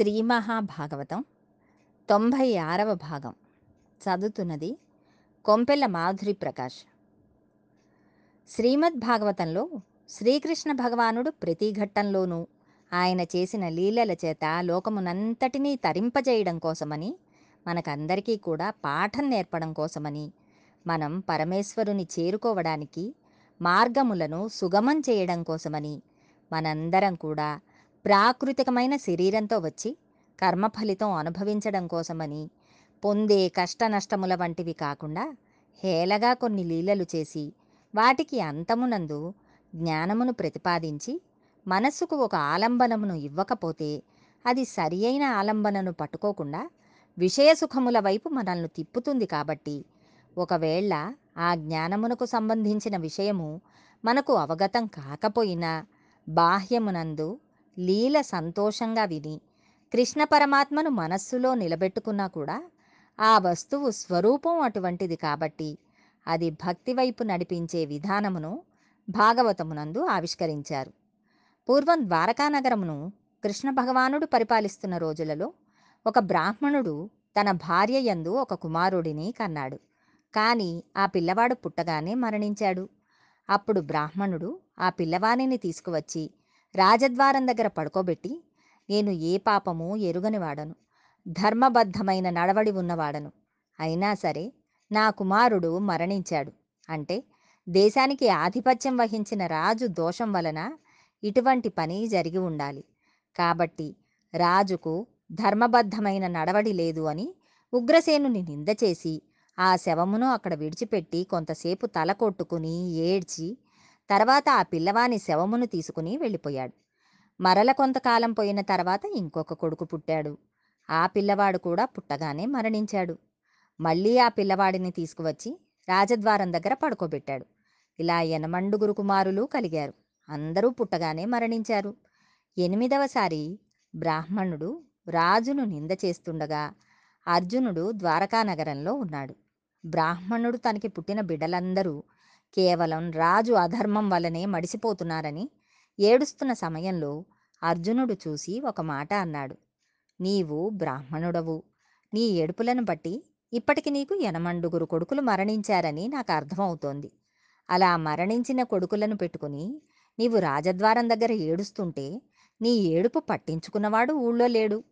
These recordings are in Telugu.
శ్రీ మహాభాగవతం తొంభై ఆరవ భాగం. చదువుతున్నది కొంపెల్ల మాధురి ప్రకాష్. శ్రీమద్ భాగవతంలో శ్రీకృష్ణ భగవానుడు ప్రతి ఘట్టంలోనూ ఆయన చేసిన లీలల చేత లోకమునంతటినీ తరింపజేయడం కోసమని మనకందరికీ కూడా పాఠం నేర్పడం కోసమని మనం పరమేశ్వరుని చేరుకోవడానికి మార్గములను సుగమం చేయడం కోసమని మనందరం కూడా ప్రాకృతికమైన శరీరంతో వచ్చి కర్మఫలితం అనుభవించడం కోసమని పొందే కష్ట నష్టముల వంటివి కాకుండా హేళగా కొన్ని లీలలు చేసి వాటికి అంతమునందు జ్ఞానమును ప్రతిపాదించి మనస్సుకు ఒక ఆలంబనమును ఇవ్వకపోతే అది సరి అయిన ఆలంబనను పట్టుకోకుండా విషయ సుఖముల వైపు మనల్ని తిప్పుతుంది కాబట్టి ఒకవేళ ఆ జ్ఞానమునకు సంబంధించిన విషయము మనకు అవగతం కాకపోయినా బాహ్యమునందు లీల సంతోషంగా విని కృష్ణ పరమాత్మను మనస్సులో నిలబెట్టుకున్నా కూడా ఆ వస్తువు స్వరూపం అటువంటిది కాబట్టి అది భక్తి వైపు నడిపించే విధానమును భాగవతమునందు ఆవిష్కరించారు. పూర్వం ద్వారకానగరమును కృష్ణ భగవానుడు పరిపాలిస్తున్న రోజులలో ఒక బ్రాహ్మణుడు తన భార్య యందు ఒక కుమారుడిని కన్నాడు. కానీ ఆ పిల్లవాడు పుట్టగానే మరణించాడు. అప్పుడు బ్రాహ్మణుడు ఆ పిల్లవాణిని తీసుకువచ్చి రాజద్వారం దగ్గర పడుకోబెట్టి నేను ఏ పాపము ఎరుగని వాడను ధర్మబద్ధమైన నడవడి ఉన్నవాడను. అయినా సరే నా కుమారుడు మరణించాడు. అంటే దేశానికి ఆధిపత్యం వహించిన రాజు దోషం వలన ఇటువంటి పని జరిగి ఉండాలి. కాబట్టి రాజుకు ధర్మబద్ధమైన నడవడి లేదు అని ఉగ్రసేనుని నింద చేసి ఆ శవమును అక్కడ విడిచిపెట్టి కొంతసేపు తల కొట్టుకుని ఏడ్చి తర్వాత ఆ పిల్లవాని శవమును తీసుకుని వెళ్ళిపోయాడు. మరల కొంతకాలం పోయిన తర్వాత ఇంకొక కొడుకు పుట్టాడు. ఆ పిల్లవాడు కూడా పుట్టగానే మరణించాడు. మళ్ళీ ఆ పిల్లవాడిని తీసుకువచ్చి రాజద్వారం దగ్గర పడుకోబెట్టాడు. ఇలా ఎనమండుగురు కుమారులు కలిగారు. అందరూ పుట్టగానే మరణించారు. ఎనిమిదవసారి బ్రాహ్మణుడు రాజును నింద చేస్తుండగా అర్జునుడు ద్వారకా నగరంలో ఉన్నాడు. బ్రాహ్మణుడు తనకి పుట్టిన బిడ్డలందరూ కేవలం రాజు అధర్మం వల్లనే మడిసిపోతున్నారని ఏడుస్తున్న సమయంలో అర్జునుడు చూసి ఒక మాట అన్నాడు. నీవు బ్రాహ్మణుడవు. నీ ఏడుపులను బట్టి ఇప్పటికి నీకు ఎనమండుగురు కొడుకులు మరణించారని నాకు అర్థమవుతోంది. అలా మరణించిన కొడుకులను పెట్టుకుని నీవు రాజద్వారం దగ్గర ఏడుస్తుంటే నీ ఏడుపు పట్టించుకున్నవాడు ఊళ్ళో లేడు.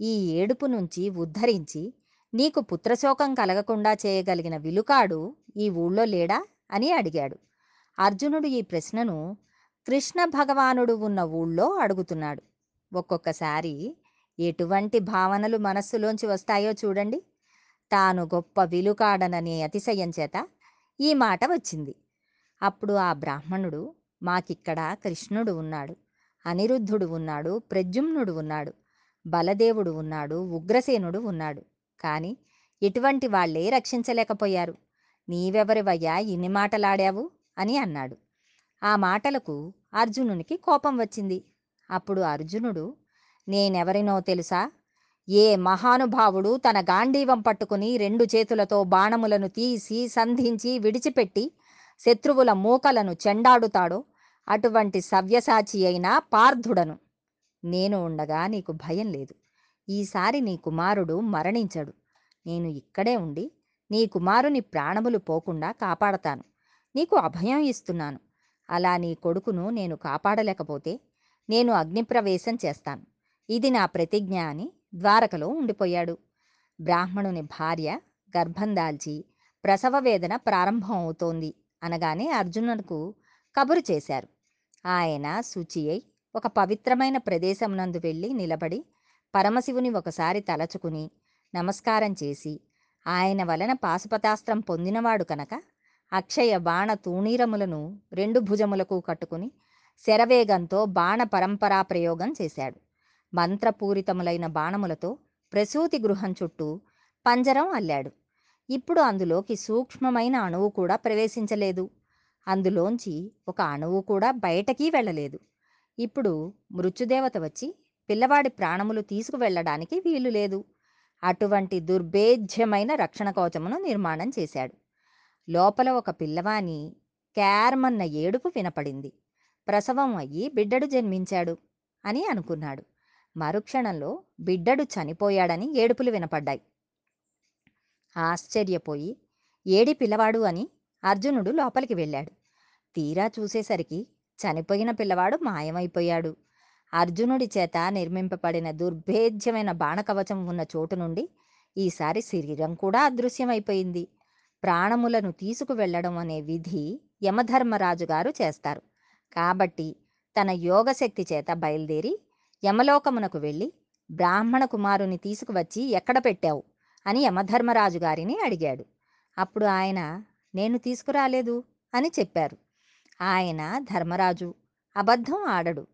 ఈ ఏడుపు నుంచి ఉద్ధరించి నీకు పుత్రశోకం కలగకుండా చేయగలిగిన విలుకాడు ఈ ఊళ్ళో లేడా? అని అడిగాడు. అర్జునుడు ఈ ప్రశ్నను కృష్ణ భగవానుడు ఉన్న ఊళ్ళో అడుగుతున్నాడు. ఒక్కొక్కసారి ఎటువంటి భావనలు మనస్సులోంచి వస్తాయో చూడండి. తాను గొప్ప విలుకాడననే అతిశయం చేత ఈ మాట వచ్చింది. అప్పుడు ఆ బ్రాహ్మణుడు మాకిక్కడ కృష్ణుడు ఉన్నాడు. అనిరుద్ధుడు ఉన్నాడు. ప్రద్యుమ్నుడు ఉన్నాడు. బలదేవుడు ఉన్నాడు. ఉగ్రసేనుడు ఉన్నాడు. కానీ ఇటువంటి వాళ్ళే రక్షించలేకపోయారు. నీవెవరివయ్యా ఇన్ని మాటలాడావు? అని అన్నాడు. ఆ మాటలకు అర్జునునికి కోపం వచ్చింది. అప్పుడు అర్జునుడు నేనెవరినో తెలుసా? ఏ మహానుభావుడు తన గాంధీవం పట్టుకుని రెండు చేతులతో బాణములను తీసి సంధించి విడిచిపెట్టి శత్రువుల మూకలను చెండాడుతాడో అటువంటి సవ్యసాచి అయిన పార్థుడను. నేను ఉండగా నీకు భయం లేదు. ఈసారి నీ కుమారుడు మరణించడు. నేను ఇక్కడే ఉండి నీ కుమారుని ప్రాణములు పోకుండా కాపాడతాను. నీకు అభయం ఇస్తున్నాను. అలా నీ కొడుకును నేను కాపాడలేకపోతే నేను అగ్నిప్రవేశం చేస్తాను. ఇది నా ప్రతిజ్ఞ అని ద్వారకలో ఉండిపోయాడు. బ్రాహ్మణుని భార్య గర్భం దాల్చి ప్రసవ వేదన ప్రారంభం అవుతోంది అనగానే అర్జునునకు కబురు చేశారు. ఆయన శుచి అయి ఒక పవిత్రమైన ప్రదేశమునందు వెళ్ళి నిలబడి పరమశివుని ఒకసారి తలచుకుని నమస్కారం చేసి ఆయన వలన పాశుపతాస్త్రం పొందినవాడు కనుక అక్షయ బాణ తూణీరములను రెండు భుజములకు కట్టుకుని శరవేగంతో బాణ పరంపరా ప్రయోగం చేశాడు. మంత్రపూరితములైన బాణములతో ప్రసూతి గృహం చుట్టూ పంజరం అల్లాడు. ఇప్పుడు అందులోకి సూక్ష్మమైన అణువు కూడా ప్రవేశించలేదు. అందులోంచి ఒక అణువు కూడా బయటకి వెళ్ళలేదు. ఇప్పుడు మృత్యుదేవత వచ్చి పిల్లవాడి ప్రాణములు తీసుకువెళ్ళడానికి వీలు లేదు అటువంటి దుర్భేద్యమైన రక్షణ కవచమును నిర్మాణం చేశాడు. లోపల ఒక పిల్లవాని క్యార్మన్న ఏడుపు వినపడింది. ప్రసవం అయ్యి బిడ్డడు జన్మించాడు అని అనుకున్నాడు. మరుక్షణంలో బిడ్డడు చనిపోయాడని ఏడుపులు వినపడ్డాయి. ఆశ్చర్యపోయి ఏడి పిల్లవాడు అని అర్జునుడు లోపలికి వెళ్ళాడు. తీరా చూసేసరికి చనిపోయిన పిల్లవాడు మాయమైపోయాడు. అర్జునుడి చేత నిర్మింపబడిన దుర్భేద్యమైన బాణకవచం ఉన్న చోటు నుండి ఈసారి శరీరం కూడా అదృశ్యమైపోయింది. ప్రాణములను తీసుకువెళ్ళడం అనే విధి యమధర్మరాజు గారు చేస్తారు. కాబట్టి తన యోగశక్తి చేత బయలుదేరి యమలోకమునకు వెళ్ళి బ్రాహ్మణ కుమారుని తీసుకువచ్చి ఎక్కడ పెట్టావు? అని యమధర్మరాజు గారిని అడిగాడు. అప్పుడు ఆయన నేను తీసుకురాలేదు అని చెప్పారు. ఆయన ధర్మరాజు అబద్ధం ఆడడు.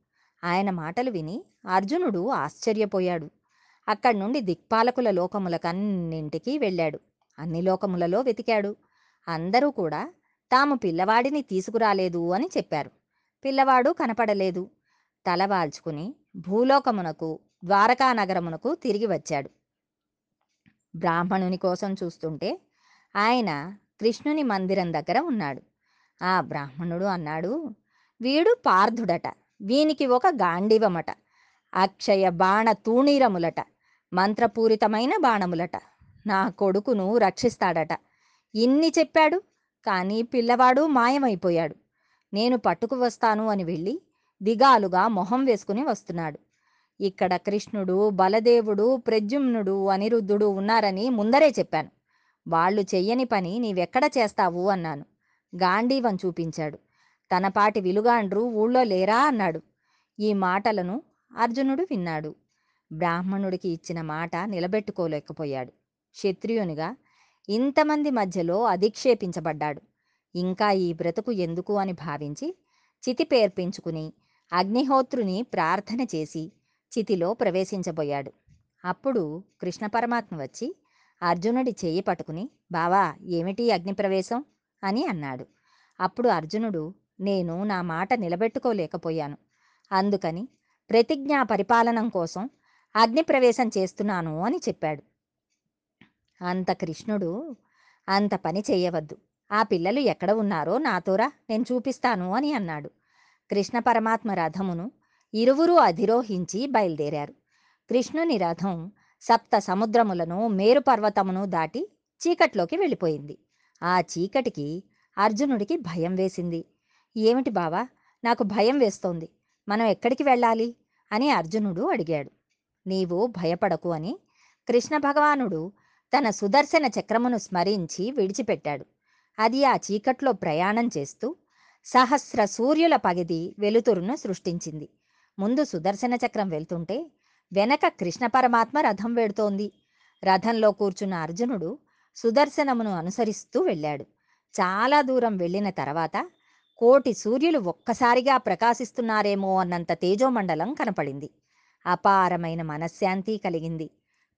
ఆయన మాటలు విని అర్జునుడు ఆశ్చర్యపోయాడు. అక్కడి నుండి దిక్పాలకుల లోకములకన్నింటికీ వెళ్ళాడు. అన్ని లోకములలో వెతికాడు. అందరూ కూడా తాము పిల్లవాడిని తీసుకురాలేదు అని చెప్పారు. పిల్లవాడు కనపడలేదు. తలవాల్చుకుని భూలోకమునకు ద్వారకా నగరమునకు తిరిగి వచ్చాడు. బ్రాహ్మణుని కోసం చూస్తుంటే ఆయన కృష్ణుని మందిరం దగ్గర ఉన్నాడు. ఆ బ్రాహ్మణుడు అన్నాడు వీడు పార్థుడట. వీనికి ఒక గాంధీవమట అక్షయ బాణ తూణీరములట. మంత్రపూరితమైన బాణములట. నా కొడుకును రక్షిస్తాడట. ఇన్ని చెప్పాడు కానీ పిల్లవాడు మాయమైపోయాడు. నేను పట్టుకు వస్తాను అని వెళ్ళి దిగాలుగా మొహం వేసుకుని వస్తున్నాడు. ఇక్కడ కృష్ణుడు బలదేవుడు ప్రద్యుమ్నుడు అనిరుద్ధుడు ఉన్నారని ముందరే చెప్పాను. వాళ్ళు చెయ్యని పని నీవెక్కడ చేస్తావు? అన్నాను. గాంధీవం చూపించాడు. తనపాటి విలుగాండ్రు ఊళ్ళో లేరా అన్నాడు. ఈ మాటలను అర్జునుడు విన్నాడు. బ్రాహ్మణుడికి ఇచ్చిన మాట నిలబెట్టుకోలేకపోయాడు. క్షత్రియునిగా ఇంతమంది మధ్యలో అధిక్షేపించబడ్డాడు. ఇంకా ఈ బ్రతుకు ఎందుకు అని భావించి చితి పేర్పించుకుని అగ్నిహోత్రుని ప్రార్థన చేసి చితిలో ప్రవేశించబోయాడు. అప్పుడు కృష్ణ పరమాత్మ వచ్చి అర్జునుడి చేయి పట్టుకుని బావా ఏమిటి అగ్నిప్రవేశం అని అన్నాడు. అప్పుడు అర్జునుడు నేను నా మాట నిలబెట్టుకోలేకపోయాను. అందుకని ప్రతిజ్ఞా పరిపాలనం కోసం అగ్నిప్రవేశం చేస్తున్నాను అని చెప్పాడు. అంత కృష్ణుడు అంత పని చేయవద్దు. ఆ పిల్లలు ఎక్కడ ఉన్నారో నాతోరా నేను చూపిస్తాను అని అన్నాడు. కృష్ణ పరమాత్మ రథమును ఇరువురు అధిరోహించి బయలుదేరారు. కృష్ణుని రథం సప్త సముద్రములను మేరు పర్వతమును దాటి చీకట్లోకి వెళ్ళిపోయింది. ఆ చీకటికి అర్జునుడికి భయం వేసింది. ఏమిటి బావా? నాకు భయం వేస్తోంది. మనం ఎక్కడికి వెళ్ళాలి? అని అర్జునుడు అడిగాడు. నీవు భయపడకు అని కృష్ణ భగవానుడు తన సుదర్శన చక్రమును స్మరించి విడిచిపెట్టాడు. అది ఆ చీకట్లో ప్రయాణం చేస్తూ సహస్ర సూర్యుల పగిది వెలుతురును సృష్టించింది. ముందు సుదర్శన చక్రం వెళ్తుంటే వెనక కృష్ణ పరమాత్మ రథం వెడుతోంది. రథంలో కూర్చున్న అర్జునుడు సుదర్శనమును అనుసరిస్తూ వెళ్ళాడు. చాలా దూరం వెళ్ళిన తర్వాత కోటి సూర్యులు ఒక్కసారిగా ప్రకాశిస్తున్నారేమో అన్నంత తేజోమండలం కనపడింది. అపారమైన మనశ్శాంతి కలిగింది.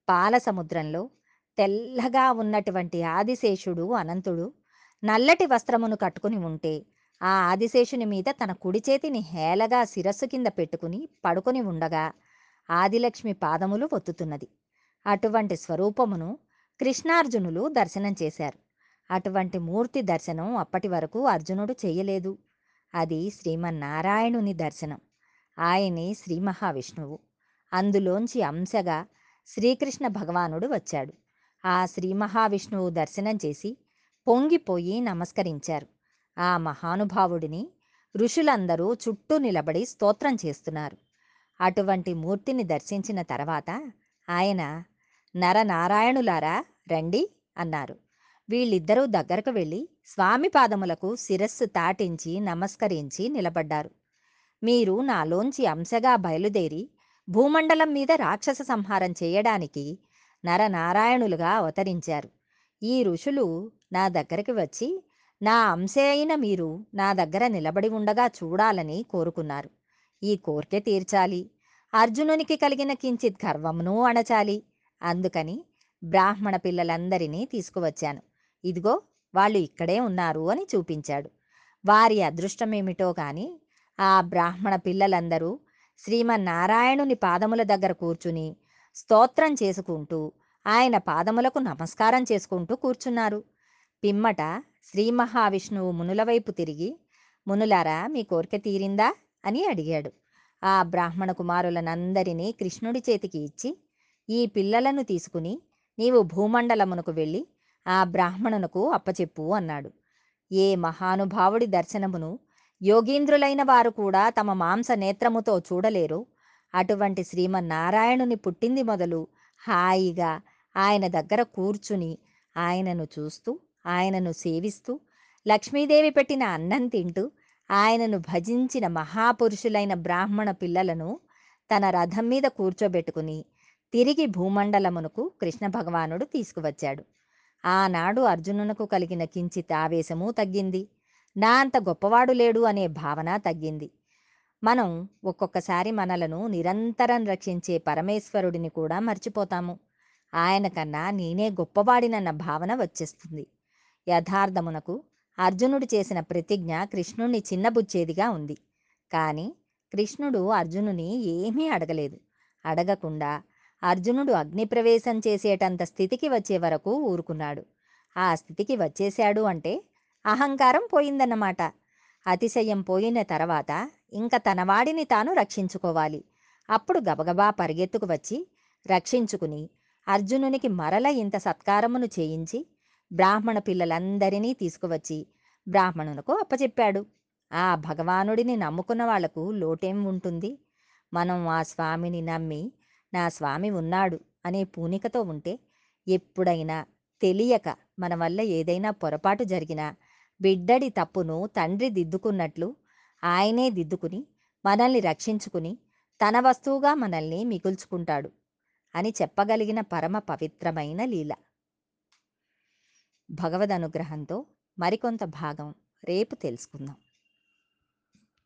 పాల సముద్రంలో తెల్లగా ఉన్నటువంటి ఆదిశేషుడు అనంతుడు నల్లటి వస్త్రమును కట్టుకుని ఉంటే ఆ ఆదిశేషుని మీద తన కుడి చేతిని హేలగా శిరస్సు కింద పెట్టుకుని పడుకొని ఉండగా ఆదిలక్ష్మి పాదములు ఒత్తుతున్నది. అటువంటి స్వరూపమును కృష్ణార్జునులు దర్శనం చేశారు. అటువంటి మూర్తి దర్శనం అప్పటి వరకు అర్జునుడు చేయలేదు. అది శ్రీమన్నారాయణుని దర్శనం. ఆయనే శ్రీ మహావిష్ణువు. అందులోంచి అంశగా శ్రీకృష్ణ భగవానుడు వచ్చాడు. ఆ శ్రీ మహావిష్ణువు దర్శనం చేసి పొంగిపోయి నమస్కరించారు. ఆ మహానుభావుడిని ఋషులందరూ చుట్టూ నిలబడి స్తోత్రం చేస్తున్నారు. అటువంటి మూర్తిని దర్శించిన తర్వాత ఆయన నరనారాయణులారా రండి అన్నారు. వీళ్ళిద్దరూ దగ్గరకు వెళ్ళి స్వామి పాదములకు శిరస్సు తాటించి నమస్కరించి నిలబడ్డారు. మీరు నాలోంచి అంశగా బయలుదేరి భూమండలం మీద రాక్షస సంహారం చేయడానికి నరనారాయణులుగా అవతరించారు. ఈ ఋషులు నా దగ్గరికి వచ్చి నా అంశే అయిన మీరు నా దగ్గర నిలబడి ఉండగా చూడాలని కోరుకున్నారు. ఈ కోరిక తీర్చాలి. అర్జునునికి కలిగిన కించిత్ గర్వమును అణచాలి. అందుకని బ్రాహ్మణ పిల్లలందరినీ తీసుకువచ్చాను. ఇదిగో వాళ్ళు ఇక్కడే ఉన్నారు అని చూపించాడు. వారి అదృష్టమేమిటో కానీ ఆ బ్రాహ్మణ పిల్లలందరూ శ్రీమన్నారాయణుని పాదముల దగ్గర కూర్చుని స్తోత్రం చేసుకుంటూ ఆయన పాదములకు నమస్కారం చేసుకుంటూ కూర్చున్నారు. పిమ్మట శ్రీ మహావిష్ణువు మునుల వైపు తిరిగి మునులారా మీ కోరిక తీరిందా? అని అడిగాడు. ఆ బ్రాహ్మణ కుమారులనందరినీ కృష్ణుడి చేతికి ఇచ్చి ఈ పిల్లలను తీసుకుని నీవు భూమండలమునకు వెళ్ళి ఆ బ్రాహ్మణునకు అప్పచెప్పు అన్నాడు. ఏ మహానుభావుడి దర్శనమును యోగీంద్రులైన వారు కూడా తమ మాంస నేత్రముతో చూడలేరు. అటువంటి శ్రీమన్నారాయణుని పుట్టింది మొదలు హాయిగా ఆయన దగ్గర కూర్చుని ఆయనను చూస్తూ ఆయనను సేవిస్తూ లక్ష్మీదేవి పెట్టిన అన్నం తింటూ ఆయనను భజించిన మహాపురుషులైన బ్రాహ్మణ పిల్లలను తన రథం మీద కూర్చోబెట్టుకుని తిరిగి భూమండలమునకు కృష్ణ భగవానుడు తీసుకువచ్చాడు. ఆనాడు అర్జునునకు కలిగిన కించిత్ ఆవేశము తగ్గింది. నా అంత గొప్పవాడు లేడు అనే భావన తగ్గింది. మనం ఒక్కొక్కసారి మనలను నిరంతరం రక్షించే పరమేశ్వరుడిని కూడా మర్చిపోతాము. ఆయన కన్నా నేనే గొప్పవాడినన్న భావన వచ్చేస్తుంది. యథార్థమునకు అర్జునుడు చేసిన ప్రతిజ్ఞ కృష్ణుణ్ణి చిన్నబుచ్చేదిగా ఉంది. కానీ కృష్ణుడు అర్జునుని ఏమీ అడగలేదు. అడగకుండా అర్జునుడు అగ్నిప్రవేశం చేసేటంత స్థితికి వచ్చే వరకు ఊరుకున్నాడు. ఆ స్థితికి వచ్చేశాడు అంటే అహంకారం పోయిందన్నమాట. అతిశయం పోయిన తర్వాత ఇంక తనవాడిని తాను రక్షించుకోవాలి. అప్పుడు గబగబా పరిగెత్తుకు వచ్చి రక్షించుకుని అర్జునునికి మరల ఇంత సత్కారమును చేయించి బ్రాహ్మణ పిల్లలందరినీ తీసుకువచ్చి బ్రాహ్మణునకు అప్పచెప్పాడు. ఆ భగవానుడిని నమ్ముకున్న వాళ్ళకు లోటేం ఉంటుంది? మనం ఆ స్వామిని నమ్మి నా స్వామి ఉన్నాడు అనే పూనికతో ఉంటే ఎప్పుడైనా తెలియక మన వల్ల ఏదైనా పొరపాటు జరిగినా బిడ్డడి తప్పును తండ్రి దిద్దుకున్నట్లు ఆయనే దిద్దుకుని మనల్ని రక్షించుకుని తన వస్తువుగా మనల్ని మిగుల్చుకుంటాడు అని చెప్పగలిగిన పరమ పవిత్రమైన లీల. భగవద్ అనుగ్రహంతో మరికొంత భాగం రేపు తెలుసుకుందాం.